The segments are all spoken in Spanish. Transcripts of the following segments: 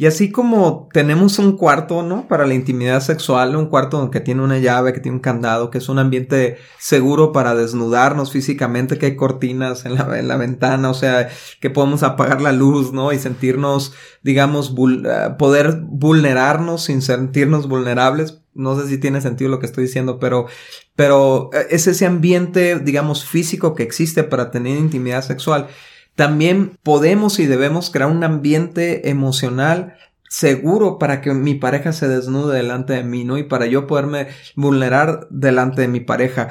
Y así como tenemos un cuarto, ¿no? Para la intimidad sexual, un cuarto que tiene una llave, que tiene un candado, que es un ambiente seguro para desnudarnos físicamente, que hay cortinas en la, en la ventana, o sea, que podemos apagar la luz, ¿no? Y sentirnos, digamos, eh, poder vulnerarnos sin sentirnos vulnerables. No sé si tiene sentido lo que estoy diciendo, pero, pero eh, es ese ambiente, digamos, físico que existe para tener intimidad sexual. También podemos y debemos crear un ambiente emocional seguro para que mi pareja se desnude delante de mí, ¿no? Y para yo poderme vulnerar delante de mi pareja.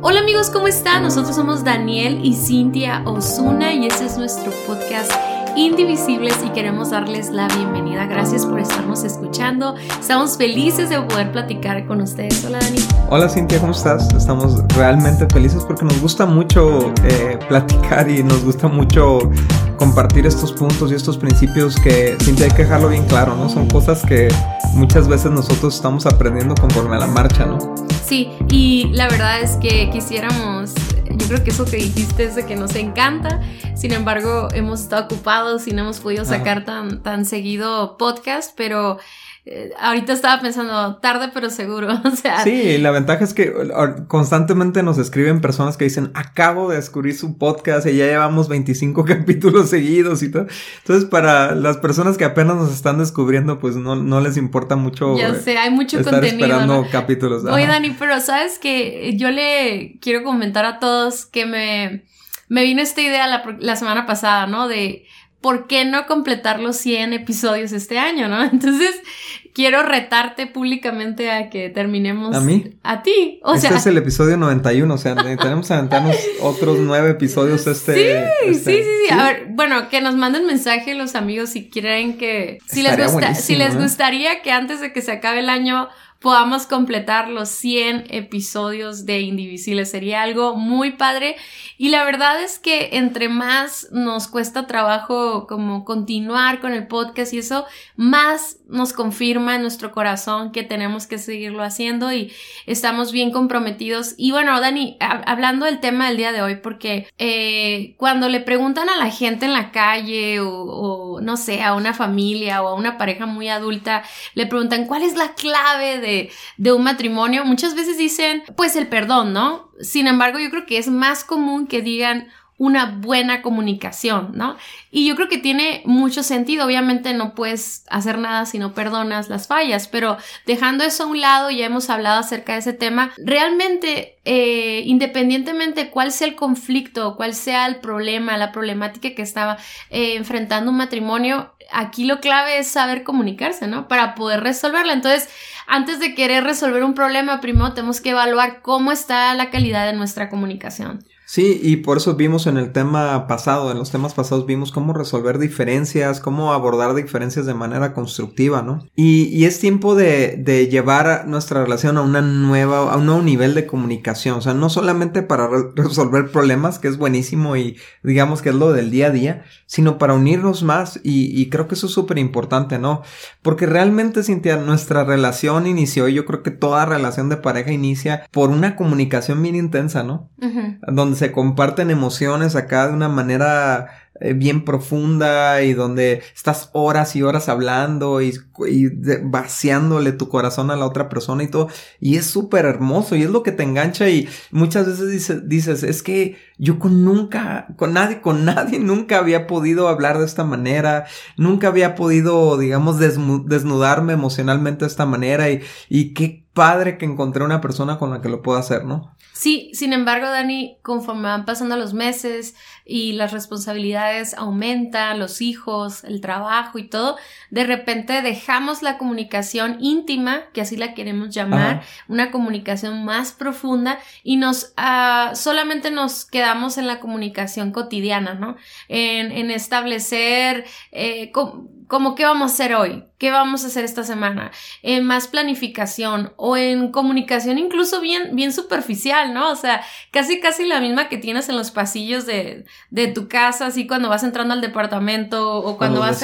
Hola amigos, ¿cómo están? Nosotros somos Daniel y Cintia Osuna y este es nuestro podcast indivisibles y queremos darles la bienvenida. Gracias por estarnos escuchando. Estamos felices de poder platicar con ustedes. Hola Dani. Hola Cintia, ¿cómo estás? Estamos realmente felices porque nos gusta mucho eh, platicar y nos gusta mucho compartir estos puntos y estos principios que Cintia hay que dejarlo bien claro, ¿no? Son cosas que muchas veces nosotros estamos aprendiendo conforme a la marcha, ¿no? Sí, y la verdad es que quisiéramos yo creo que eso que dijiste es de que nos encanta. Sin embargo, hemos estado ocupados y no hemos podido sacar tan, tan seguido podcast, pero eh, ahorita estaba pensando tarde pero seguro, o sea. Sí, la ventaja es que constantemente nos escriben personas que dicen, acabo de descubrir su podcast y ya llevamos 25 capítulos seguidos y todo. Entonces, para las personas que apenas nos están descubriendo, pues no, no les importa mucho. Ya sé, hay mucho estar contenido. esperando capítulos. Oye, Dani, pero sabes que yo le quiero comentar a todos que me, me vino esta idea la, la semana pasada, ¿no? De ¿por qué no completar los 100 episodios este año, no? Entonces, quiero retarte públicamente a que terminemos. ¿A mí? A ti. O este es el episodio 91, o sea, tenemos que aventarnos otros nueve episodios este. Sí, este, sí, sí, sí, A ver, bueno, que nos manden mensaje los amigos si quieren que. Si les gusta, si les ¿eh? gustaría que antes de que se acabe el año podamos completar los 100 episodios de Indivisibles. Sería algo muy padre. Y la verdad es que entre más nos cuesta trabajo como continuar con el podcast y eso, más nos confirma en nuestro corazón que tenemos que seguirlo haciendo y estamos bien comprometidos. Y bueno, Dani, hablando del tema del día de hoy, porque eh, cuando le preguntan a la gente en la calle o, o no sé, a una familia o a una pareja muy adulta, le preguntan cuál es la clave de de, un matrimonio, muchas veces dicen, pues el perdón, ¿no? Sin embargo, yo creo que es más común que digan una buena comunicación, ¿no? Y yo creo que tiene mucho sentido. Obviamente no puedes hacer nada si no perdonas las fallas, pero dejando eso a un lado, ya hemos hablado acerca de ese tema, realmente, eh, independientemente cuál sea el conflicto, cuál sea el problema, la problemática que estaba eh, enfrentando un matrimonio, aquí lo clave es saber comunicarse, ¿no? Para poder resolverla. Entonces, antes de querer resolver un problema, primero tenemos que evaluar cómo está la calidad de nuestra comunicación. Sí, y por eso vimos en el tema pasado, en los temas pasados vimos cómo resolver diferencias, cómo abordar diferencias de manera constructiva, ¿no? Y, y es tiempo de, de, llevar nuestra relación a una nueva, a un nuevo nivel de comunicación, o sea, no solamente para resolver problemas, que es buenísimo y digamos que es lo del día a día, sino para unirnos más y, y creo que eso es súper importante, ¿no? Porque realmente, Cintia, nuestra relación inició, y yo creo que toda relación de pareja inicia por una comunicación bien intensa, ¿no? Donde se comparten emociones acá de una manera eh, bien profunda y donde estás horas y horas hablando y, vaciándole tu corazón a la otra persona y todo. Y es súper hermoso y es lo que te engancha y muchas veces dices, dices, es que yo con nunca, con nadie, con nadie nunca había podido hablar de esta manera, nunca había podido, digamos, desnudarme emocionalmente de esta manera y, y qué padre que encontré una persona con la que lo puedo hacer, ¿no? Sí, sin embargo, Dani, conforme van pasando los meses y las responsabilidades aumentan, los hijos, el trabajo y todo, de repente dejamos la comunicación íntima, que así la queremos llamar, una comunicación más profunda y nos uh, solamente nos quedamos en la comunicación cotidiana, ¿no? En, en establecer eh, como qué vamos a hacer hoy, qué vamos a hacer esta semana, en más planificación o en comunicación incluso bien, bien superficial, ¿no? O sea, casi casi la misma que tienes en los pasillos de, de tu casa, así cuando vas entrando al departamento o cuando vas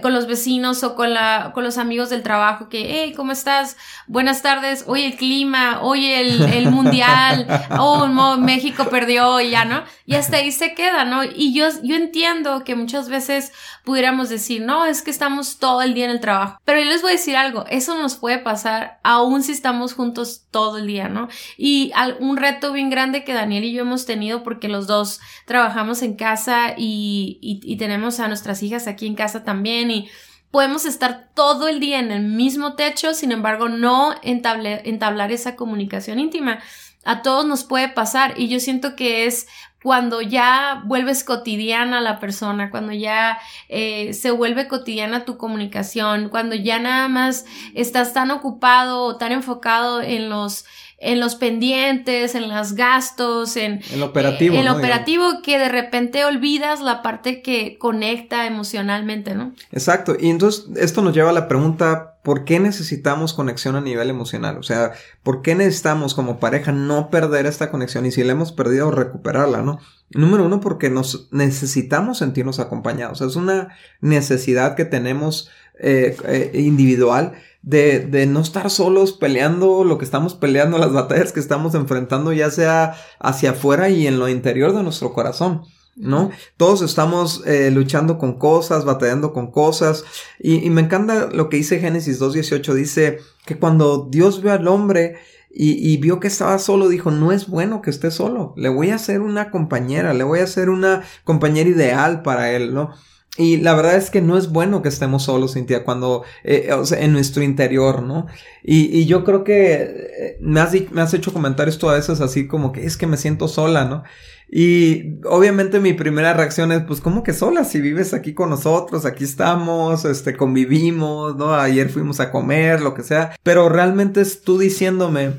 con los vecinos o con, la, con los amigos del trabajo que, hey, ¿cómo estás? Buenas tardes, hoy el clima, hoy el, el mundial, oh, México perdió y ya, ¿no? Y hasta ahí se queda, ¿no? Y yo, yo entiendo que muchas veces pudiéramos decir, no, es que estamos todo el día en el trabajo. Pero yo les voy a decir algo, eso nos puede pasar aún si estamos juntos todo el día, ¿no? Y un reto bien grande que Daniel y yo hemos tenido porque los dos trabajamos en casa y, tenemos a nuestras hijas aquí en casa también y podemos estar todo el día en el mismo techo, sin embargo, no entablar esa comunicación íntima. A todos nos puede pasar y yo siento que es cuando ya vuelves cotidiana la persona, cuando ya eh, se vuelve cotidiana tu comunicación, cuando ya nada más estás tan ocupado o tan enfocado en los en los pendientes, en los gastos, en el operativo, eh, el operativo que de repente olvidas la parte que conecta emocionalmente, ¿no? Exacto. Y entonces esto nos lleva a la pregunta, ¿por qué necesitamos conexión a nivel emocional? O sea, ¿por qué necesitamos como pareja no perder esta conexión y si la hemos perdido recuperarla, ¿no? Número uno, porque nos necesitamos sentirnos acompañados. Es una necesidad que tenemos eh, eh, individual de, de, no estar solos peleando lo que estamos peleando, las batallas que estamos enfrentando, ya sea hacia afuera y en lo interior de nuestro corazón. ¿no? Todos estamos eh, luchando con cosas, batallando con cosas. Y, y, me encanta lo que dice Génesis 2.18. Dice que cuando Dios ve al hombre y, y, vio que estaba solo, dijo, no es bueno que esté solo. Le voy a hacer una compañera, le voy a hacer una compañera ideal para él, ¿no? Y la verdad es que no es bueno que estemos solos, Cintia, cuando, eh, en nuestro interior, ¿no? Y, yo creo que eh, me has, me has hecho comentarios tú a veces así como que es que me siento sola, ¿no? Y obviamente mi primera reacción es, pues, ¿cómo que sola? Si vives aquí con nosotros, aquí estamos, este, convivimos, ¿no? Ayer fuimos a comer, lo que sea. Pero realmente es tú diciéndome,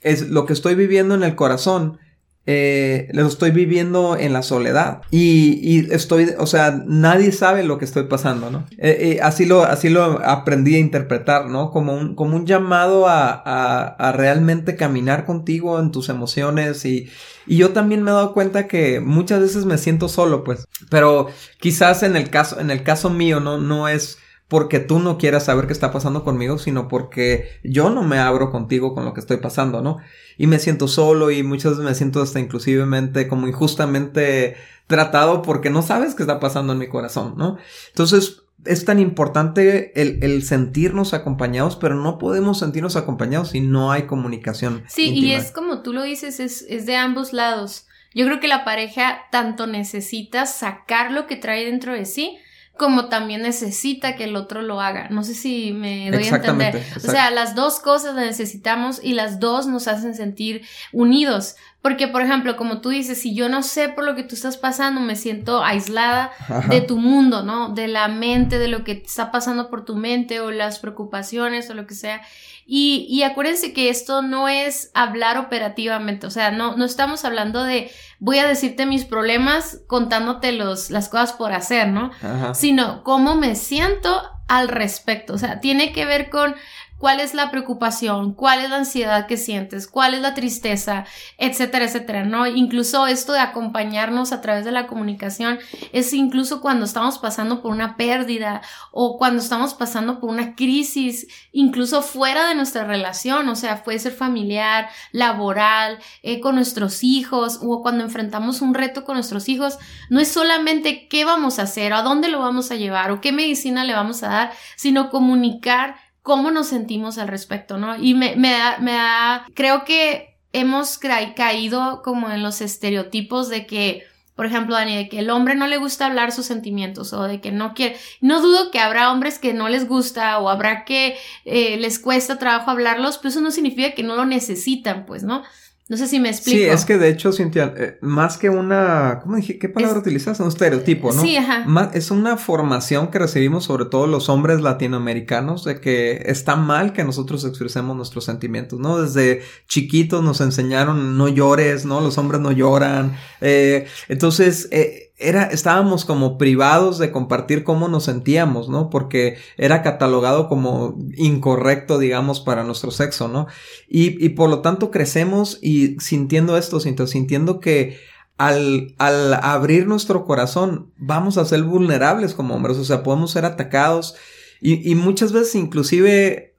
es lo que estoy viviendo en el corazón eh, lo estoy viviendo en la soledad y, y, estoy, o sea, nadie sabe lo que estoy pasando, ¿no? Eh, eh, así, lo, así lo aprendí a interpretar, ¿no? Como un, como un llamado a, a, a, realmente caminar contigo en tus emociones y, y yo también me he dado cuenta que muchas veces me siento solo, pues, pero quizás en el caso, en el caso mío, no, no es porque tú no quieras saber qué está pasando conmigo, sino porque yo no me abro contigo con lo que estoy pasando, ¿no? Y me siento solo y muchas veces me siento hasta inclusivemente como injustamente tratado porque no sabes qué está pasando en mi corazón, ¿no? Entonces, es tan importante el, el, sentirnos acompañados, pero no podemos sentirnos acompañados si no hay comunicación. Sí, y es como tú lo dices, es, es de ambos lados. Yo creo que la pareja tanto necesita sacar lo que trae dentro de sí, como también necesita que el otro lo haga. No sé si me doy a entender. O sea, las dos cosas las necesitamos y las dos nos hacen sentir unidos. Porque, por ejemplo, como tú dices, si yo no sé por lo que tú estás pasando, me siento aislada de tu mundo, ¿no? De la mente, de lo que está pasando por tu mente o las preocupaciones o lo que sea. Y, y acuérdense que esto no es hablar operativamente, o sea, no, no estamos hablando de voy a decirte mis problemas contándote los, las cosas por hacer, ¿no? Sino cómo me siento al respecto, o sea, tiene que ver con cuál es la preocupación, cuál es la ansiedad que sientes, cuál es la tristeza, etcétera, etcétera, ¿no? Incluso esto de acompañarnos a través de la comunicación es incluso cuando estamos pasando por una pérdida o cuando estamos pasando por una crisis, incluso fuera de nuestra relación, o sea, puede ser familiar, laboral, eh, con nuestros hijos o cuando enfrentamos un reto con nuestros hijos, no es solamente qué vamos a hacer, o a dónde lo vamos a llevar o qué medicina le vamos a dar, sino comunicar cómo nos sentimos al respecto, ¿no? Y me, me, da, me da, creo que hemos caído como en los estereotipos de que, por ejemplo, Dani, de que el hombre no le gusta hablar sus sentimientos o de que no quiere. No dudo que habrá hombres que no les gusta o habrá que eh, les cuesta trabajo hablarlos, pero eso no significa que no lo necesitan, pues, ¿no? No sé si me explico. Sí, es que de hecho, Cintia, eh, más que una, ¿cómo dije? ¿Qué palabra utilizas? Un estereotipo, ¿no? Sí, ajá. es una formación que recibimos sobre todo los hombres latinoamericanos de que está mal que nosotros expresemos nuestros sentimientos, ¿no? Desde chiquitos nos enseñaron no llores, ¿no? Los hombres no lloran. Eh, entonces, eh, era, estábamos como privados de compartir cómo nos sentíamos, ¿no? Porque era catalogado como incorrecto, digamos, para nuestro sexo, ¿no? Y, y por lo tanto crecemos y sintiendo esto, sintiendo que al, al abrir nuestro corazón vamos a ser vulnerables como hombres, o sea, podemos ser atacados y, y muchas veces inclusive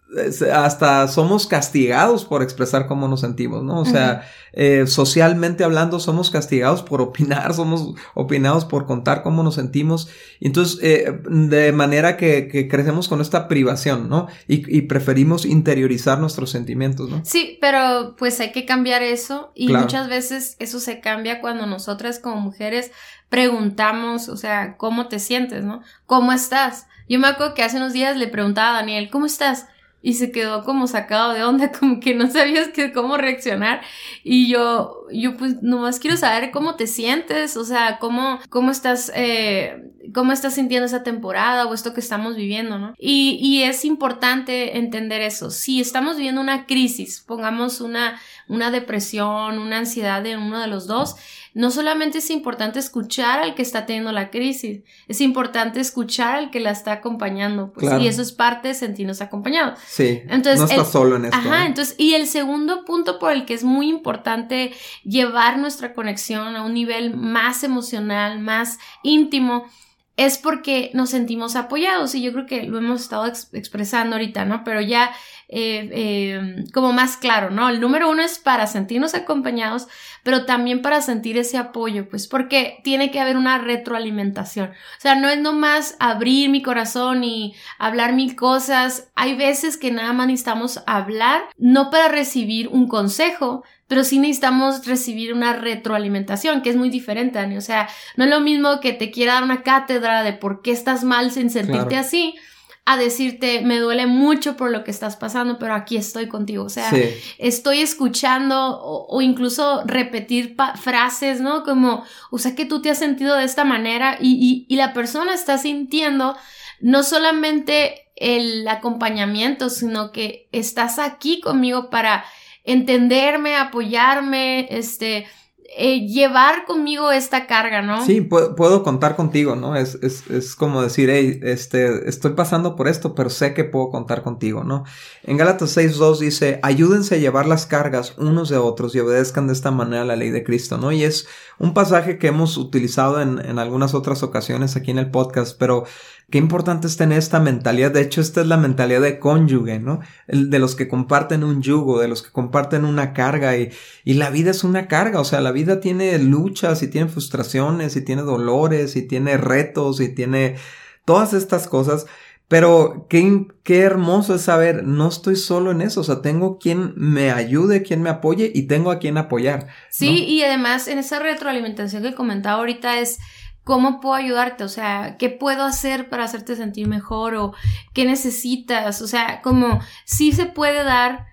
hasta somos castigados por expresar cómo nos sentimos, ¿no? O sea, eh, socialmente hablando somos castigados por opinar, somos opinados por contar cómo nos sentimos. Entonces, eh, de manera que, que, crecemos con esta privación, ¿no? Y, y, preferimos interiorizar nuestros sentimientos, ¿no? Sí, pero pues hay que cambiar eso y muchas veces eso se cambia cuando nosotras como mujeres preguntamos, o sea, ¿cómo te sientes, no? ¿Cómo estás? Yo me acuerdo que hace unos días le preguntaba a Daniel, ¿cómo estás? Y se quedó como sacado de onda, como que no sabías que, cómo reaccionar. Y yo, yo pues nomás quiero saber cómo te sientes, o sea, cómo, cómo estás, eh, cómo estás sintiendo esa temporada o esto que estamos viviendo, ¿no? Y, y es importante entender eso. Si estamos viviendo una crisis, pongamos una, una depresión, una ansiedad de uno de los dos, no solamente es importante escuchar al que está teniendo la crisis, es importante escuchar al que la está acompañando, pues, y eso es parte de sentirnos acompañados. Sí. Entonces, no estás solo en esto. Ajá, entonces, y el segundo punto por el que es muy importante llevar nuestra conexión a un nivel más emocional, más íntimo, es porque nos sentimos apoyados y yo creo que lo hemos estado expresando ahorita, ¿no? Pero ya eh, eh, como más claro, ¿no? El número uno es para sentirnos acompañados, pero también para sentir ese apoyo, pues porque tiene que haber una retroalimentación. O sea, no es nomás abrir mi corazón y hablar mil cosas. Hay veces que nada más necesitamos hablar, no para recibir un consejo, pero sí necesitamos recibir una retroalimentación, que es muy diferente, Dani. O sea, no es lo mismo que te quiera dar una cátedra de por qué estás mal sin sentirte así, a decirte, me duele mucho por lo que estás pasando, pero aquí estoy contigo. O sea, estoy escuchando o, incluso repetir frases, ¿no? Como, o sea, que tú te has sentido de esta manera y, y, y la persona está sintiendo no solamente el acompañamiento, sino que estás aquí conmigo para entenderme, apoyarme, este, eh, llevar conmigo esta carga, ¿no? Sí, puedo, contar contigo, ¿no? Es, es, es, como decir, hey, este, estoy pasando por esto, pero sé que puedo contar contigo, ¿no? En Gálatas 6.2 dice, ayúdense a llevar las cargas unos de otros y obedezcan de esta manera la ley de Cristo, ¿no? Y es un pasaje que hemos utilizado en, en algunas otras ocasiones aquí en el podcast, pero Qué importante es tener esta mentalidad. De hecho, esta es la mentalidad de cónyuge, ¿no? De los que comparten un yugo, de los que comparten una carga y, y la vida es una carga. O sea, la vida tiene luchas y tiene frustraciones y tiene dolores y tiene retos y tiene todas estas cosas. Pero qué, qué hermoso es saber, no estoy solo en eso, o sea, tengo quien me ayude, quien me apoye y tengo a quien apoyar. Sí, y además en esa retroalimentación que comentaba ahorita es, ¿Cómo puedo ayudarte? O sea, ¿qué puedo hacer para hacerte sentir mejor? ¿O qué necesitas? O sea, como sí se puede dar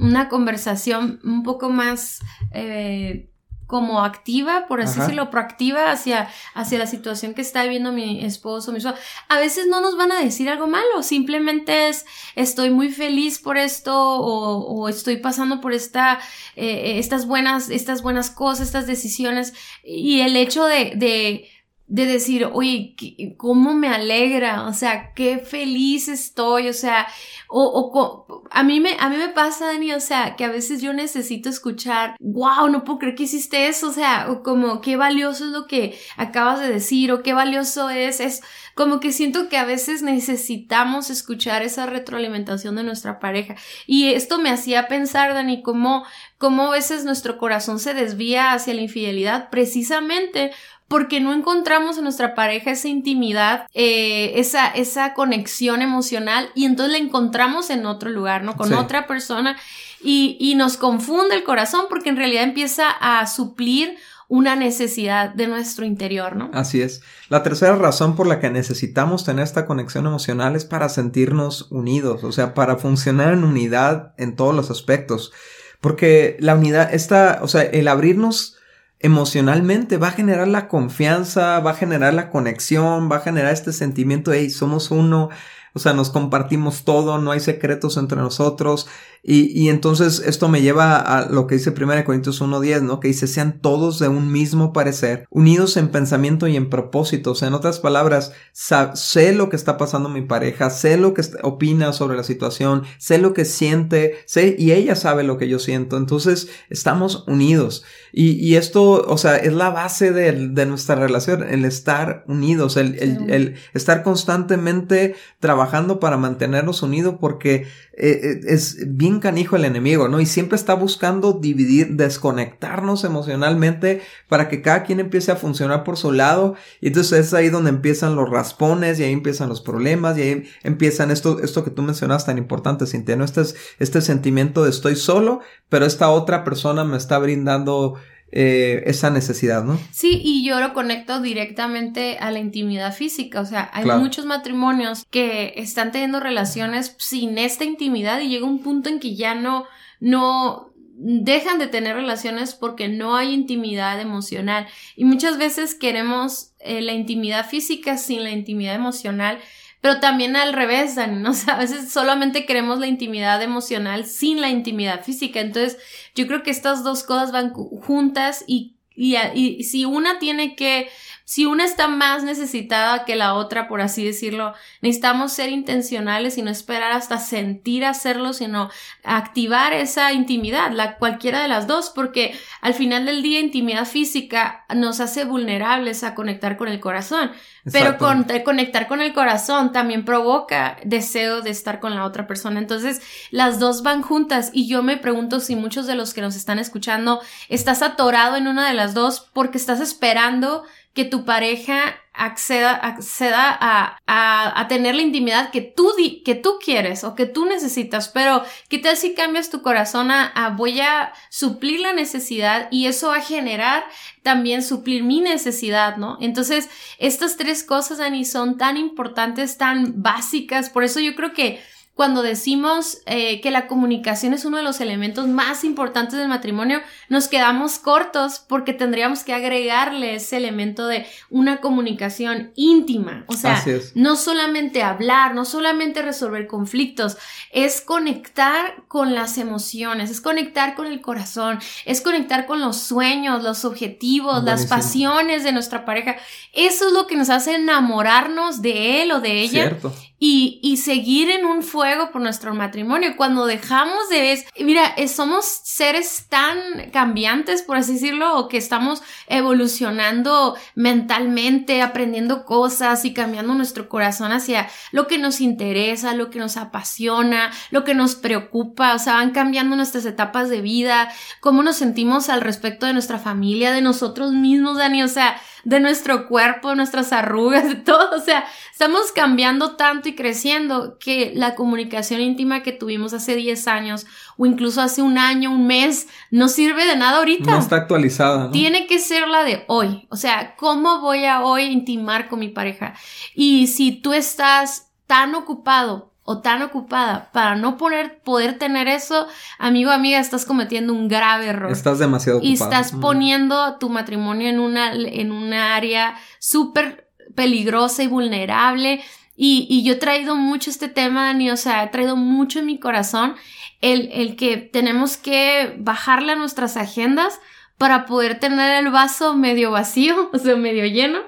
una conversación un poco más eh, como activa, por así decirlo, proactiva hacia, hacia la situación que está viviendo mi esposo, mi esposo. A veces no nos van a decir algo malo, simplemente es estoy muy feliz por esto o, o estoy pasando por esta, eh, estas buenas, estas buenas cosas, estas decisiones y el hecho de, de de decir, oye, ¿cómo me alegra? O sea, qué feliz estoy, o sea, o, o, a mí me, a mí me pasa, Dani, o sea, que a veces yo necesito escuchar, wow, no puedo creer que hiciste eso, o sea, o como qué valioso es lo que acabas de decir, o qué valioso es, es como que siento que a veces necesitamos escuchar esa retroalimentación de nuestra pareja. Y esto me hacía pensar, Dani, cómo, cómo a veces nuestro corazón se desvía hacia la infidelidad precisamente porque no encontramos en nuestra pareja esa intimidad, eh, esa, esa conexión emocional y entonces la encontramos en otro lugar, ¿no? Con otra persona y, y nos confunde el corazón porque en realidad empieza a suplir una necesidad de nuestro interior, ¿no? Así es. La tercera razón por la que necesitamos tener esta conexión emocional es para sentirnos unidos, o sea, para funcionar en unidad en todos los aspectos. Porque la unidad, esta, o sea, el abrirnos emocionalmente va a generar la confianza, va a generar la conexión, va a generar este sentimiento de, hey, somos uno, o sea, nos compartimos todo, no hay secretos entre nosotros Y, y entonces esto me lleva a lo que dice 1 Corintios 1.10, ¿no? Que dice, sean todos de un mismo parecer, unidos en pensamiento y en propósito. O sea, en otras palabras, sé lo que está pasando mi pareja, sé lo que opina sobre la situación, sé lo que siente, sé, y ella sabe lo que yo siento. Entonces, estamos unidos. Y, y esto, o sea, es la base de, de nuestra relación, el estar unidos, el, el, el estar constantemente trabajando para mantenernos unidos porque eh, eh, es bien canijo el enemigo, ¿no? Y siempre está buscando dividir, desconectarnos emocionalmente para que cada quien empiece a funcionar por su lado. Y entonces es ahí donde empiezan los raspones y ahí empiezan los problemas y ahí empiezan esto, esto que tú mencionas tan importante, Cintia, ¿no? Este, este sentimiento de estoy solo, pero esta otra persona me está brindando eh, esa necesidad, ¿no? Sí, y yo lo conecto directamente a la intimidad física, o sea, hay muchos matrimonios que están teniendo relaciones sin esta intimidad y llega un punto en que ya no, no, dejan de tener relaciones porque no hay intimidad emocional. Y muchas veces queremos eh, la intimidad física sin la intimidad emocional pero también al revés, Dani, ¿no? O sea, a veces solamente queremos la intimidad emocional sin la intimidad física. Entonces, yo creo que estas dos cosas van juntas y, y, y si una tiene que si una está más necesitada que la otra, por así decirlo, necesitamos ser intencionales y no esperar hasta sentir hacerlo, sino activar esa intimidad, la cualquiera de las dos, porque al final del día intimidad física nos hace vulnerables a conectar con el corazón. Pero con, conectar con el corazón también provoca deseo de estar con la otra persona. Entonces, las dos van juntas y yo me pregunto si muchos de los que nos están escuchando estás atorado en una de las dos porque estás esperando que tu pareja acceda, acceda a, a, tener la intimidad que tú, que tú quieres o que tú necesitas, pero ¿qué tal si cambias tu corazón a, a, voy a suplir la necesidad y eso va a generar también suplir mi necesidad, ¿no? Entonces, estas tres cosas, Ani, son tan importantes, tan básicas, por eso yo creo que cuando decimos eh, que la comunicación es uno de los elementos más importantes del matrimonio, nos quedamos cortos porque tendríamos que agregarle ese elemento de una comunicación íntima. O sea, no solamente hablar, no solamente resolver conflictos, es conectar con las emociones, es conectar con el corazón, es conectar con los sueños, los objetivos, las pasiones de nuestra pareja. Eso es lo que nos hace enamorarnos de él o de ella. Cierto y, y, seguir en un fuego por nuestro matrimonio. Cuando dejamos de ver, mira, somos seres tan cambiantes, por así decirlo, o que estamos evolucionando mentalmente, aprendiendo cosas y cambiando nuestro corazón hacia lo que nos interesa, lo que nos apasiona, lo que nos preocupa, o sea, van cambiando nuestras etapas de vida, cómo nos sentimos al respecto de nuestra familia, de nosotros mismos, Dani, o sea, de nuestro cuerpo, nuestras arrugas, de todo. O sea, estamos cambiando tanto y creciendo que la comunicación íntima que tuvimos hace 10 años o incluso hace un año, un mes, no sirve de nada ahorita. No está actualizada. Tiene que ser la de hoy. O sea, ¿cómo voy a hoy intimar con mi pareja? Y si tú estás tan ocupado o tan ocupada para no poder, poder tener eso, amigo, amiga, estás cometiendo un grave error. Estás demasiado ocupado. Y estás poniendo tu matrimonio en una, en una área súper peligrosa y vulnerable. Y, y, yo he traído mucho este tema, Dani, o sea, he traído mucho en mi corazón el, el que tenemos que bajarle a nuestras agendas para poder tener el vaso medio vacío, o sea, medio lleno.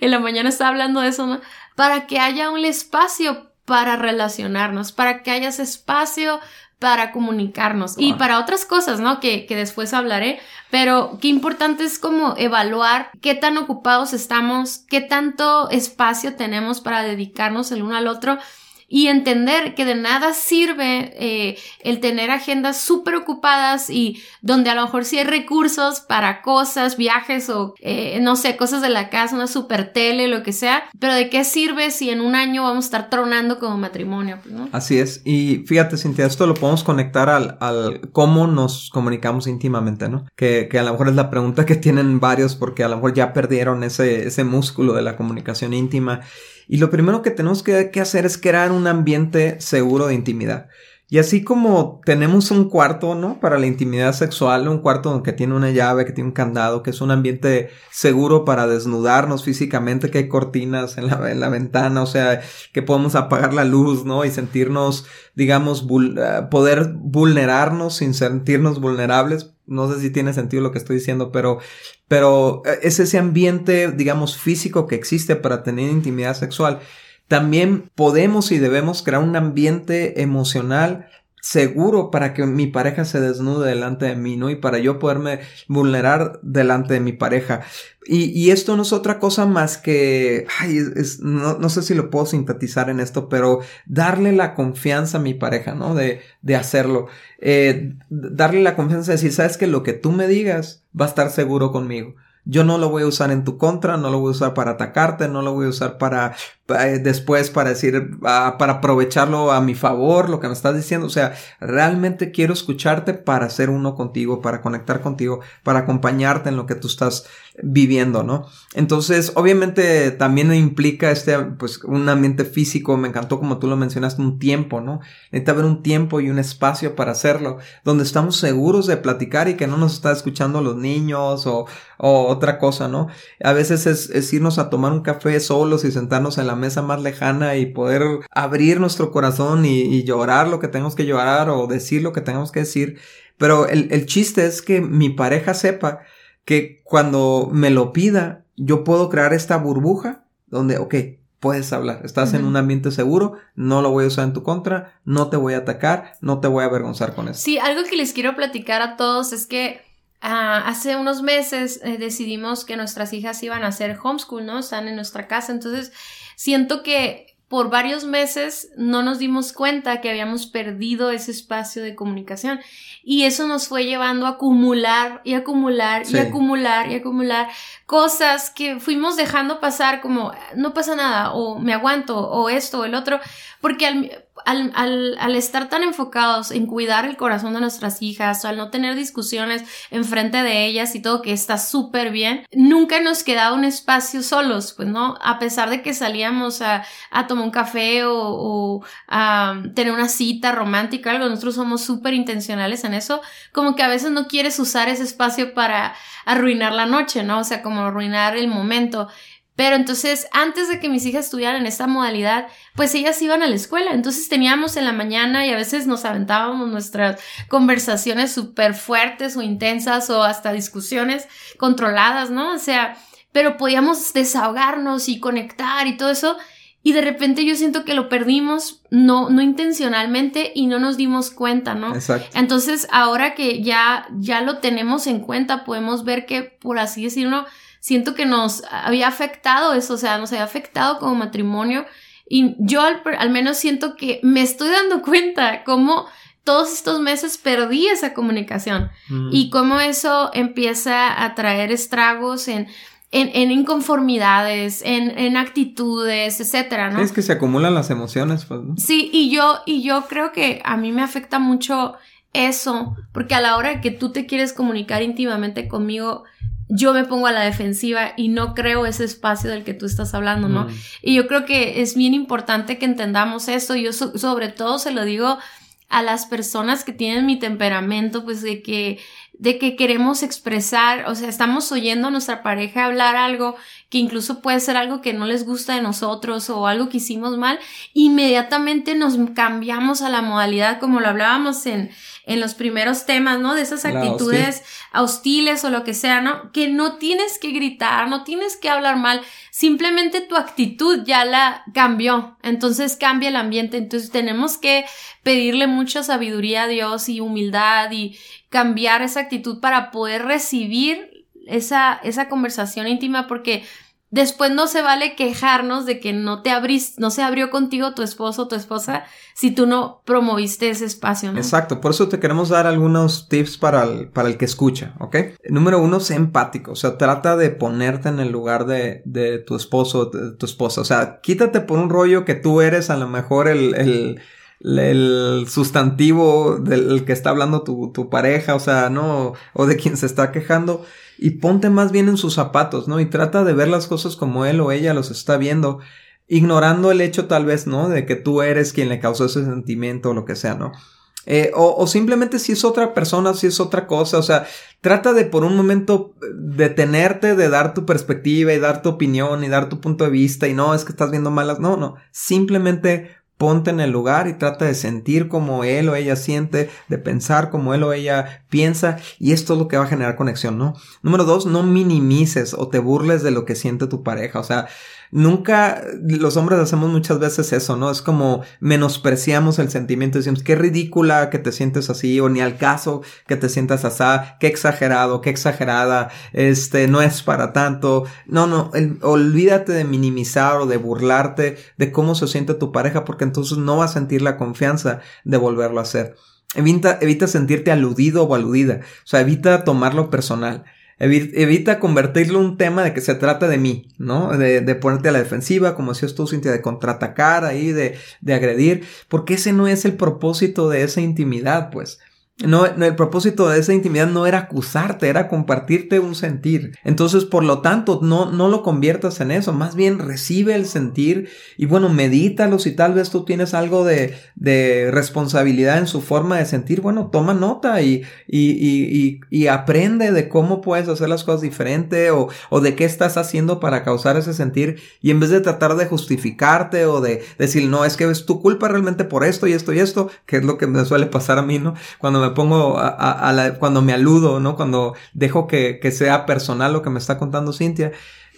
En la mañana estaba hablando de eso, ¿no? Para que haya un espacio para relacionarnos, para que haya espacio para comunicarnos y para otras cosas, ¿no? Que, que después hablaré, pero qué importante es como evaluar qué tan ocupados estamos, qué tanto espacio tenemos para dedicarnos el uno al otro y entender que de nada sirve eh, el tener agendas súper ocupadas y donde a lo mejor sí hay recursos para cosas, viajes o eh, no sé, cosas de la casa, una super tele, lo que sea, pero de qué sirve si en un año vamos a estar tronando como matrimonio, pues, ¿no? Así es, y fíjate Cintia, esto lo podemos conectar al, al cómo nos comunicamos íntimamente, ¿no? Que, que, a lo mejor es la pregunta que tienen varios porque a lo mejor ya perdieron ese, ese músculo de la comunicación íntima y lo primero que tenemos que, hacer es crear un ambiente seguro de intimidad. Y así como tenemos un cuarto, ¿no? Para la intimidad sexual, un cuarto que tiene una llave, que tiene un candado, que es un ambiente seguro para desnudarnos físicamente, que hay cortinas en la, en la ventana, o sea, que podemos apagar la luz, ¿no? Y sentirnos, digamos, eh, poder vulnerarnos sin sentirnos vulnerables. No sé si tiene sentido lo que estoy diciendo, pero, pero eh, es ese ambiente, digamos, físico que existe para tener intimidad sexual. También podemos y debemos crear un ambiente emocional seguro para que mi pareja se desnude delante de mí, ¿no? Y para yo poderme vulnerar delante de mi pareja. Y, esto no es otra cosa más que, ay, es, no, no, sé si lo puedo sintetizar en esto, pero darle la confianza a mi pareja, ¿no? De, de hacerlo. Eh, darle la confianza de decir, sabes que lo que tú me digas va a estar seguro conmigo. Yo no lo voy a usar en tu contra, no lo voy a usar para atacarte, no lo voy a usar para, después para decir, ah, para aprovecharlo a mi favor, lo que me estás diciendo. O sea, realmente quiero escucharte para ser uno contigo, para conectar contigo, para acompañarte en lo que tú estás viviendo, ¿no? Entonces, obviamente también implica este, pues, un ambiente físico, me encantó como tú lo mencionaste, un tiempo, ¿no? Necesita haber un tiempo y un espacio para hacerlo, donde estamos seguros de platicar y que no nos está escuchando los niños o, o otra cosa, ¿no? A veces es, es irnos a tomar un café solos y sentarnos en la mesa más lejana y poder abrir nuestro corazón y, y llorar lo que tenemos que llorar o decir lo que tenemos que decir. Pero el, el chiste es que mi pareja sepa que cuando me lo pida, yo puedo crear esta burbuja donde, ok, puedes hablar, estás en un ambiente seguro, no lo voy a usar en tu contra, no te voy a atacar, no te voy a avergonzar con eso. Sí, algo que les quiero platicar a todos es que ah, hace unos meses eh, decidimos que nuestras hijas iban a hacer homeschool, ¿no? Están en nuestra casa, entonces siento que por varios meses no nos dimos cuenta que habíamos perdido ese espacio de comunicación. Y eso nos fue llevando a acumular y acumular y acumular y acumular cosas que fuimos dejando pasar como no pasa nada o me aguanto o esto o el otro porque al, al, al, al, estar tan enfocados en cuidar el corazón de nuestras hijas, o al no tener discusiones enfrente de ellas y todo que está súper bien, nunca nos quedaba un espacio solos, pues no, a pesar de que salíamos a, a tomar un café o, o, a tener una cita romántica, algo, nosotros somos súper intencionales en eso, como que a veces no quieres usar ese espacio para arruinar la noche, ¿no? O sea, como arruinar el momento. Pero entonces, antes de que mis hijas estuvieran en esta modalidad, pues ellas iban a la escuela. Entonces teníamos en la mañana y a veces nos aventábamos nuestras conversaciones súper fuertes o intensas o hasta discusiones controladas, ¿no? O sea, pero podíamos desahogarnos y conectar y todo eso. Y de repente yo siento que lo perdimos, no, no intencionalmente y no nos dimos cuenta, ¿no? Exacto. Entonces, ahora que ya, ya lo tenemos en cuenta, podemos ver que, por así decirlo, siento que nos había afectado eso, o sea, nos había afectado como matrimonio y yo al, menos siento que me estoy dando cuenta cómo todos estos meses perdí esa comunicación mm. y cómo eso empieza a traer estragos en, en, inconformidades, en, en, actitudes, etcétera, ¿no? Es que se acumulan las emociones, pues, ¿no? Sí, y yo, y yo creo que a mí me afecta mucho eso, porque a la hora que tú te quieres comunicar íntimamente conmigo, yo me pongo a la defensiva y no creo ese espacio del que tú estás hablando, ¿no? Mm. Y yo creo que es bien importante que entendamos esto. Yo sobre todo se lo digo a las personas que tienen mi temperamento, pues de que de que queremos expresar, o sea, estamos oyendo a nuestra pareja hablar algo que incluso puede ser algo que no les gusta de nosotros o algo que hicimos mal, inmediatamente nos cambiamos a la modalidad como lo hablábamos en, en los primeros temas, ¿no? De esas actitudes hostiles o lo que sea, ¿no? Que no tienes que gritar, no tienes que hablar mal, simplemente tu actitud ya la cambió, entonces cambia el ambiente, entonces tenemos que pedirle mucha sabiduría a Dios y humildad y cambiar esa actitud para poder recibir esa, esa conversación íntima porque Después no se vale quejarnos de que no te abrís, no se abrió contigo tu esposo o tu esposa si tú no promoviste ese espacio, ¿no? Exacto, por eso te queremos dar algunos tips para el, para el que escucha, ¿ok? Número uno, sé empático, o sea, trata de ponerte en el lugar de, de tu esposo, de tu esposa, o sea, quítate por un rollo que tú eres a lo mejor el, el el sustantivo del que está hablando tu, tu, pareja, o sea, no, o de quien se está quejando, y ponte más bien en sus zapatos, ¿no? Y trata de ver las cosas como él o ella los está viendo, ignorando el hecho tal vez, ¿no? De que tú eres quien le causó ese sentimiento o lo que sea, ¿no? Eh, o, simplemente si es otra persona, si es otra cosa, o sea, trata de por un momento detenerte, de dar tu perspectiva y dar tu opinión y dar tu punto de vista y no, es que estás viendo malas, no, no, simplemente ponte en el lugar y trata de sentir como él o ella siente, de pensar como él o ella piensa y esto es lo que va a generar conexión, ¿no? Número dos, no minimices o te burles de lo que siente tu pareja, o sea, nunca, los hombres hacemos muchas veces eso, ¿no? Es como menospreciamos el sentimiento, decimos, qué ridícula que te sientes así, o ni al caso que te sientas así, qué exagerado, qué exagerada, este, no es para tanto. No, no, olvídate de minimizar o de burlarte de cómo se siente tu pareja, porque entonces no va a sentir la confianza de volverlo a hacer. Evita, evita sentirte aludido o aludida, o sea, evita tomarlo personal. Evita convertirlo en un tema de que se trata de mí, ¿no? De, de ponerte a la defensiva, como decías tú, Cintia, de contraatacar ahí, de, de agredir, porque ese no es el propósito de esa intimidad, pues. No, el propósito de esa intimidad no era acusarte, era compartirte un sentir. Entonces, por lo tanto, no, no lo conviertas en eso, más bien recibe el sentir y bueno, medítalo si tal vez tú tienes algo de, de responsabilidad en su forma de sentir, bueno, toma nota y, y, y, y, aprende de cómo puedes hacer las cosas diferente o, o de qué estás haciendo para causar ese sentir y en vez de tratar de justificarte o de decir, no, es que es tu culpa realmente por esto y esto y esto, que es lo que me suele pasar a mí, ¿no? Cuando pongo a, la, cuando me aludo, ¿no? Cuando dejo que, que, sea personal lo que me está contando Cintia,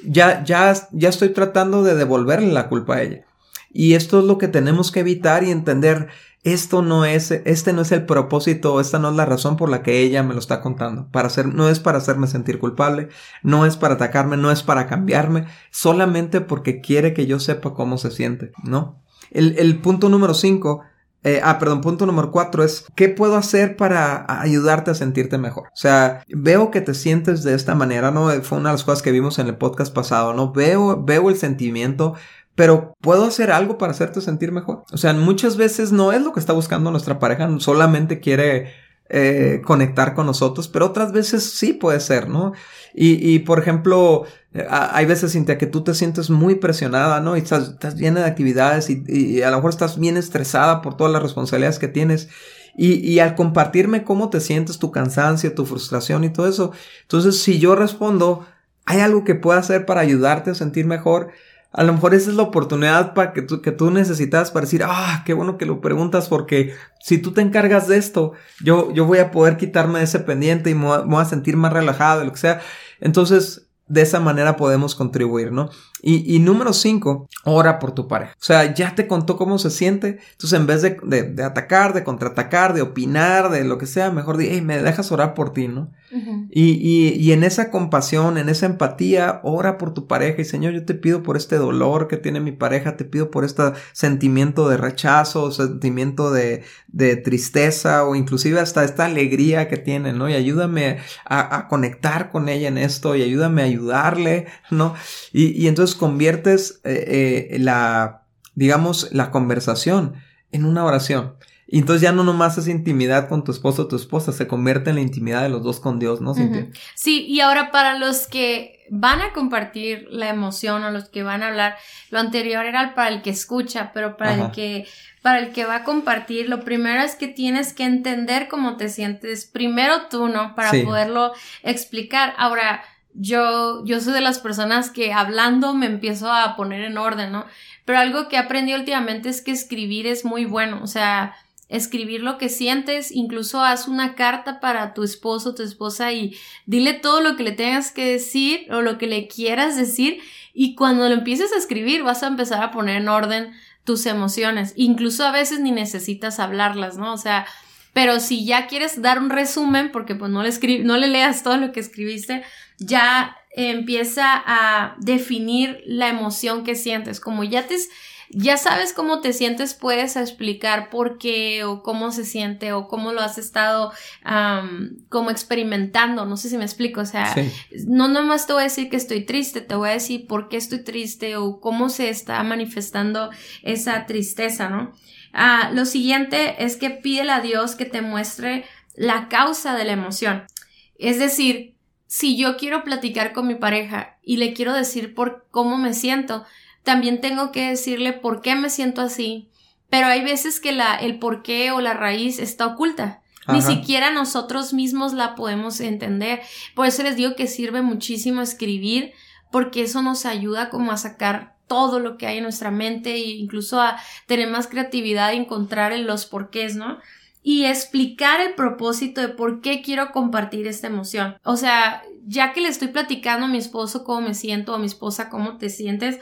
ya, ya, ya estoy tratando de devolverle la culpa a ella. Y esto es lo que tenemos que evitar y entender. Esto no es, este no es el propósito, esta no es la razón por la que ella me lo está contando. Para hacer, no es para hacerme sentir culpable, no es para atacarme, no es para cambiarme, solamente porque quiere que yo sepa cómo se siente, ¿no? El, el punto número cinco eh, ah, perdón, punto número cuatro es, ¿qué puedo hacer para ayudarte a sentirte mejor? O sea, veo que te sientes de esta manera, ¿no? Fue una de las cosas que vimos en el podcast pasado, ¿no? Veo, veo el sentimiento, pero ¿puedo hacer algo para hacerte sentir mejor? O sea, muchas veces no es lo que está buscando nuestra pareja, solamente quiere eh, conectar con nosotros, pero otras veces sí puede ser, ¿no? Y, y por ejemplo, eh, hay veces, Cintia, que tú te sientes muy presionada, ¿no? Y estás, estás llena de actividades y, y, a lo mejor estás bien estresada por todas las responsabilidades que tienes. Y, y al compartirme cómo te sientes, tu cansancio, tu frustración y todo eso, entonces si yo respondo, ¿hay algo que pueda hacer para ayudarte a sentir mejor? A lo mejor esa es la oportunidad para que tú, que tú necesitas para decir, ah, qué bueno que lo preguntas porque si tú te encargas de esto, yo, yo voy a poder quitarme ese pendiente y me voy a, sentir más relajado, lo que sea. Entonces, de esa manera podemos contribuir, ¿no? Y, y número cinco, ora por tu pareja. O sea, ya te contó cómo se siente. Entonces, en vez de, de, de atacar, de contraatacar, de opinar, de lo que sea, mejor di, hey, me dejas orar por ti, ¿no? y, y, y, en esa compasión, en esa empatía, ora por tu pareja. Y Señor, yo te pido por este dolor que tiene mi pareja, te pido por este sentimiento de rechazo, sentimiento de, de tristeza o inclusive hasta esta alegría que tiene, ¿no? Y ayúdame a, a conectar con ella en esto y ayúdame a ayudarle, ¿no? Y, y entonces conviertes eh, eh, la, digamos, la conversación en una oración. Y entonces ya no nomás es intimidad con tu esposo o tu esposa, se convierte en la intimidad de los dos con Dios, ¿no, Sí, y ahora para los que van a compartir la emoción o los que van a hablar, lo anterior era para el que escucha, pero para el que para el que va a compartir, lo primero es que tienes que entender cómo te sientes primero tú, ¿no? Para poderlo explicar. Ahora, yo, yo soy de las personas que hablando me empiezo a poner en orden, ¿no? Pero algo que he aprendido últimamente es que escribir es muy bueno, o sea, escribir lo que sientes, incluso haz una carta para tu esposo, tu esposa y dile todo lo que le tengas que decir o lo que le quieras decir y cuando lo empieces a escribir vas a empezar a poner en orden tus emociones, incluso a veces ni necesitas hablarlas, ¿no? O sea, pero si ya quieres dar un resumen, porque pues no le, no le leas todo lo que escribiste, ya empieza a definir la emoción que sientes. Como ya te, ya sabes cómo te sientes, puedes explicar por qué o cómo se siente o cómo lo has estado como experimentando. No sé si me explico. O sea, no nomás te voy a decir que estoy triste, te voy a decir por qué estoy triste o cómo se está manifestando esa tristeza, ¿no? Ah, lo siguiente es que pídele a Dios que te muestre la causa de la emoción. Es decir, si yo quiero platicar con mi pareja y le quiero decir por cómo me siento, también tengo que decirle por qué me siento así, pero hay veces que la, el porqué o la raíz está oculta. Ni siquiera nosotros mismos la podemos entender. Por eso les digo que sirve muchísimo escribir, porque eso nos ayuda como a sacar todo lo que hay en nuestra mente e incluso a tener más creatividad y encontrar en los porqués, ¿no? Y explicar el propósito de por qué quiero compartir esta emoción. O sea, ya que le estoy platicando a mi esposo cómo me siento, a mi esposa cómo te sientes,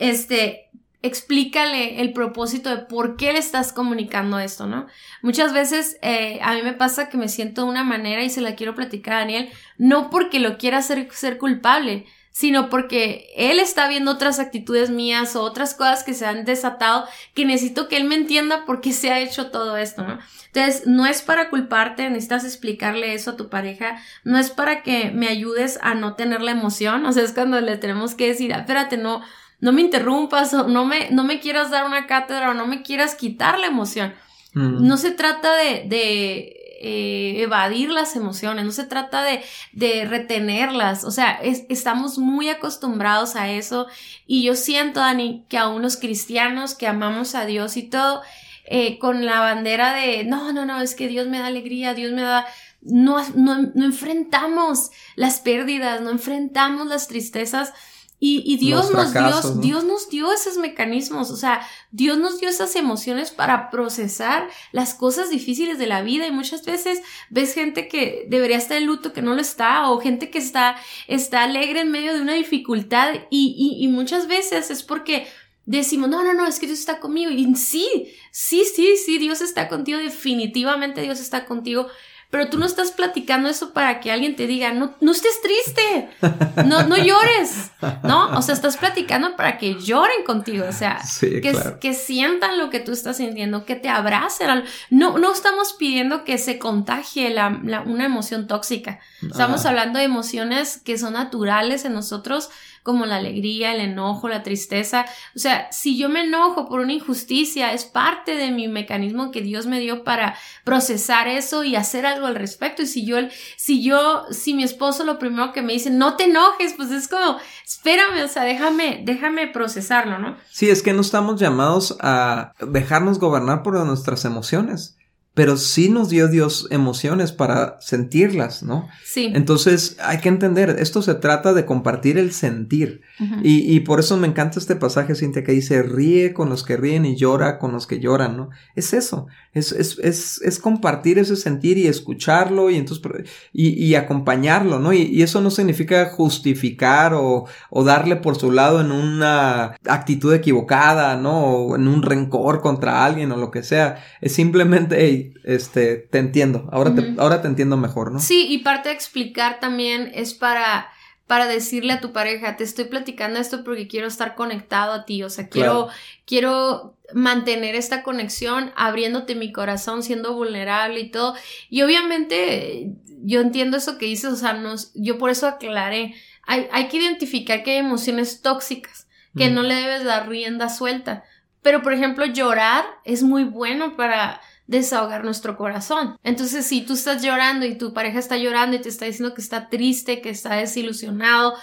este, explícale el propósito de por qué le estás comunicando esto, ¿no? Muchas veces eh, a mí me pasa que me siento de una manera y se la quiero platicar a Daniel, no porque lo quiera hacer ser culpable, sino porque él está viendo otras actitudes mías o otras cosas que se han desatado que necesito que él me entienda por qué se ha hecho todo esto, ¿no? Entonces, no es para culparte, necesitas explicarle eso a tu pareja, no es para que me ayudes a no tener la emoción, o sea, es cuando le tenemos que decir, espérate, no, no me interrumpas o no me, no me quieras dar una cátedra o no me quieras quitar la emoción. Mm. No se trata de, de eh, evadir las emociones, no se trata de, de retenerlas, o sea, estamos muy acostumbrados a eso y yo siento, Dani, que aún los cristianos que amamos a Dios y todo, eh, con la bandera de, no, no, no, es que Dios me da alegría, Dios me da... No, no, no enfrentamos las pérdidas, no enfrentamos las tristezas y, Dios nos dio, Dios nos dio esos mecanismos, o sea, Dios nos dio esas emociones para procesar las cosas difíciles de la vida. Y muchas veces ves gente que debería estar en luto que no lo está o gente que está, está alegre en medio de una dificultad. Y, y, y muchas veces es porque decimos, no, no, no, es que Dios está conmigo y sí, sí, sí, sí, Dios está contigo, definitivamente Dios está contigo, pero tú no estás platicando eso para que alguien te diga, no, no estés triste, no, no llores, ¿no? O sea, estás platicando para que lloren contigo, o sea, que, que sientan lo que tú estás sintiendo, que te abracen. No, no estamos pidiendo que se contagie la, una emoción tóxica. Estamos hablando de emociones que son naturales en nosotros, como la alegría, el enojo, la tristeza. O sea, si yo me enojo por una injusticia, es parte de mi mecanismo que Dios me dio para procesar eso y hacer algo al respecto. Y si yo, si yo, si mi esposo lo primero que me dice, no te enojes, pues es como, espérame, o sea, déjame, déjame procesarlo, ¿no? Sí, es que no estamos llamados a dejarnos gobernar por nuestras emociones pero sí nos dio Dios emociones para sentirlas, ¿no? Sí. Entonces hay que entender, esto se trata de compartir el sentir. y, y, por eso me encanta este pasaje, Cintia, que dice, ríe con los que ríen y llora con los que lloran, ¿no? Es eso, es, es, es, es compartir ese sentir y escucharlo y entonces, y, y acompañarlo, ¿no? Y, y, eso no significa justificar o, o darle por su lado en una actitud equivocada, ¿no? O en un rencor contra alguien o lo que sea. Es simplemente, este, te entiendo, ahora, te, ahora te entiendo mejor, ¿no? Sí, y parte de explicar también es para, para decirle a tu pareja, te estoy platicando esto porque quiero estar conectado a ti, o sea, quiero, quiero mantener esta conexión, abriéndote mi corazón, siendo vulnerable y todo. Y obviamente yo entiendo eso que dices, o sea, nos, yo por eso aclaré, hay, hay que identificar que hay emociones tóxicas, que no le debes dar rienda suelta. Pero, por ejemplo, llorar es muy bueno para desahogar nuestro corazón. Entonces, si tú estás llorando y tu pareja está llorando y te está diciendo que está triste, que está desilusionado,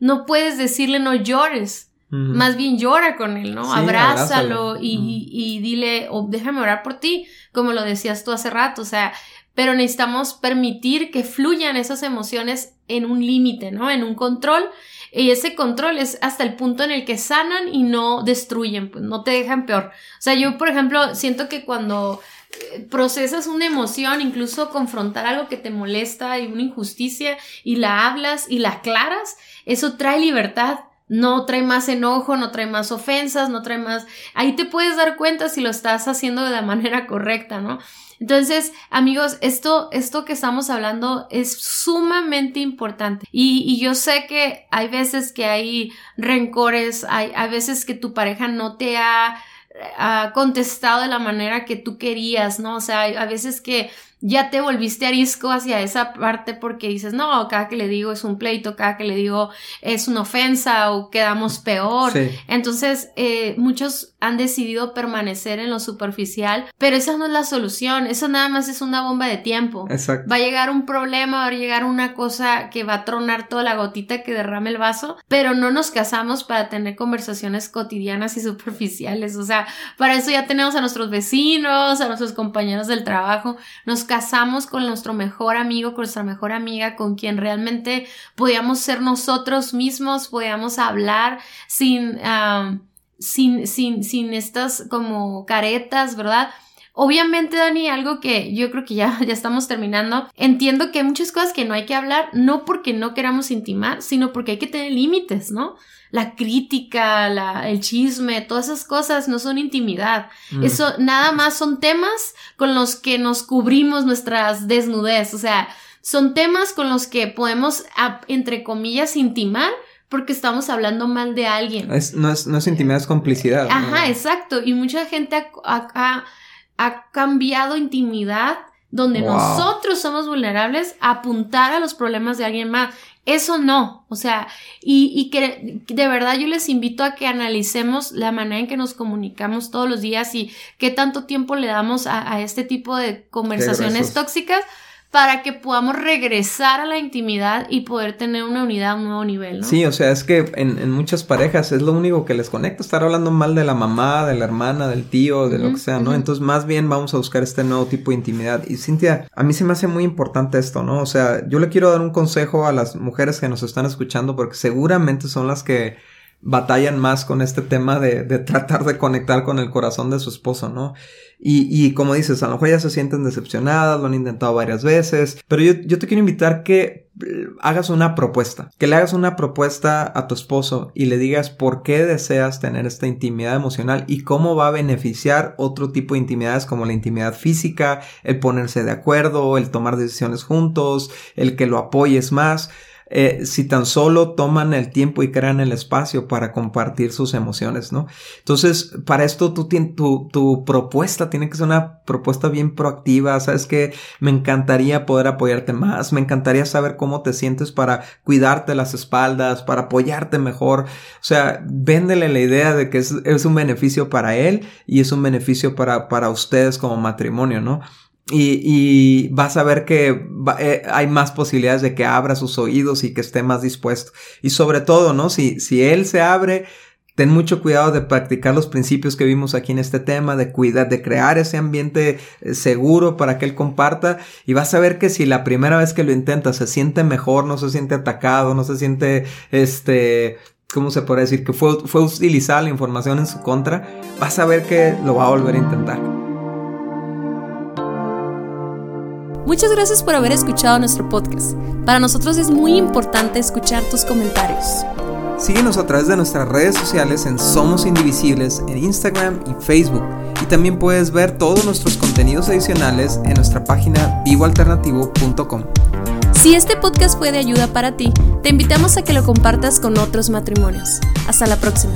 no puedes decirle no llores. Más bien llora con él, ¿no? abrázalo, y, y, dile, o déjame orar por ti, como lo decías tú hace rato, o sea, pero necesitamos permitir que fluyan esas emociones en un límite, ¿no? En un control. Y ese control es hasta el punto en el que sanan y no destruyen, pues no te dejan peor. O sea, yo, por ejemplo, siento que cuando procesas una emoción, incluso confrontar algo que te molesta y una injusticia y la hablas y la aclaras, eso trae libertad. No trae más enojo, no trae más ofensas, no trae más... Ahí te puedes dar cuenta si lo estás haciendo de la manera correcta, ¿no? Entonces, amigos, esto, esto que estamos hablando es sumamente importante. Y, yo sé que hay veces que hay rencores, hay, hay veces que tu pareja no te ha ha contestado de la manera que tú querías, ¿no? O sea, a veces que ya te volviste arisco hacia esa parte porque dices, no, cada que le digo es un pleito, cada que le digo es una ofensa o quedamos peor. Entonces, eh, muchos han decidido permanecer en lo superficial, pero esa no es la solución, eso nada más es una bomba de tiempo. Exacto. Va a llegar un problema, va a llegar una cosa que va a tronar toda la gotita que derrame el vaso, pero no nos casamos para tener conversaciones cotidianas y superficiales, o sea, para eso ya tenemos a nuestros vecinos, a nuestros compañeros del trabajo, nos casamos con nuestro mejor amigo, con nuestra mejor amiga, con quien realmente podíamos ser nosotros mismos, podíamos hablar sin... Sin, sin, sin estas como caretas, ¿verdad? Obviamente, Dani, algo que yo creo que ya, ya estamos terminando. Entiendo que hay muchas cosas que no hay que hablar, no porque no queramos intimar, sino porque hay que tener límites, ¿no? La crítica, la, el chisme, todas esas cosas no son intimidad. Mm. Eso nada más son temas con los que nos cubrimos nuestras desnudez. O sea, son temas con los que podemos, entre comillas, intimar, porque estamos hablando mal de alguien. no, es, no es intimidad, es complicidad. Ajá, exacto. Y mucha gente ha, ha, cambiado intimidad donde nosotros somos vulnerables a apuntar a los problemas de alguien más. Eso no, o sea, y, y, que de verdad yo les invito a que analicemos la manera en que nos comunicamos todos los días y qué tanto tiempo le damos a, a este tipo de conversaciones tóxicas para que podamos regresar a la intimidad y poder tener una unidad a un nuevo nivel, ¿no? Sí, o sea, es que en, muchas parejas es lo único que les conecta, estar hablando mal de la mamá, de la hermana, del tío, de lo que sea, ¿no? Entonces, más bien vamos a buscar este nuevo tipo de intimidad. Y Cintia, a mí se me hace muy importante esto, ¿no? O sea, yo le quiero dar un consejo a las mujeres que nos están escuchando porque seguramente son las que batallan más con este tema de, de, tratar de conectar con el corazón de su esposo, ¿no? Y, y, como dices, a lo mejor ya se sienten decepcionadas, lo han intentado varias veces, pero yo, yo te quiero invitar que eh, hagas una propuesta, que le hagas una propuesta a tu esposo y le digas por qué deseas tener esta intimidad emocional y cómo va a beneficiar otro tipo de intimidades como la intimidad física, el ponerse de acuerdo, el tomar decisiones juntos, el que lo apoyes más. Eh, si tan solo toman el tiempo y crean el espacio para compartir sus emociones, ¿no? Entonces, para esto tu, tu propuesta tiene que ser una propuesta bien proactiva, sabes que me encantaría poder apoyarte más, me encantaría saber cómo te sientes para cuidarte las espaldas, para apoyarte mejor, o sea, véndele la idea de que es, es un beneficio para él y es un beneficio para, para ustedes como matrimonio, ¿no? Y, vas a ver que eh, hay más posibilidades de que abra sus oídos y que esté más dispuesto. Y sobre todo, ¿no? Si, si él se abre, ten mucho cuidado de practicar los principios que vimos aquí en este tema, de cuidar, de crear ese ambiente eh, seguro para que él comparta. Y vas a ver que si la primera vez que lo intenta se siente mejor, no se siente atacado, no se siente, este, ¿cómo se puede decir? Que fue, fue utilizada la información en su contra, vas a ver que lo va a volver a intentar. Muchas gracias por haber escuchado nuestro podcast. Para nosotros es muy importante escuchar tus comentarios. Síguenos a través de nuestras redes sociales en Somos Indivisibles en Instagram y Facebook. Y también puedes ver todos nuestros contenidos adicionales en nuestra página vivoalternativo.com. Si este podcast fue de ayuda para ti, te invitamos a que lo compartas con otros matrimonios. Hasta la próxima.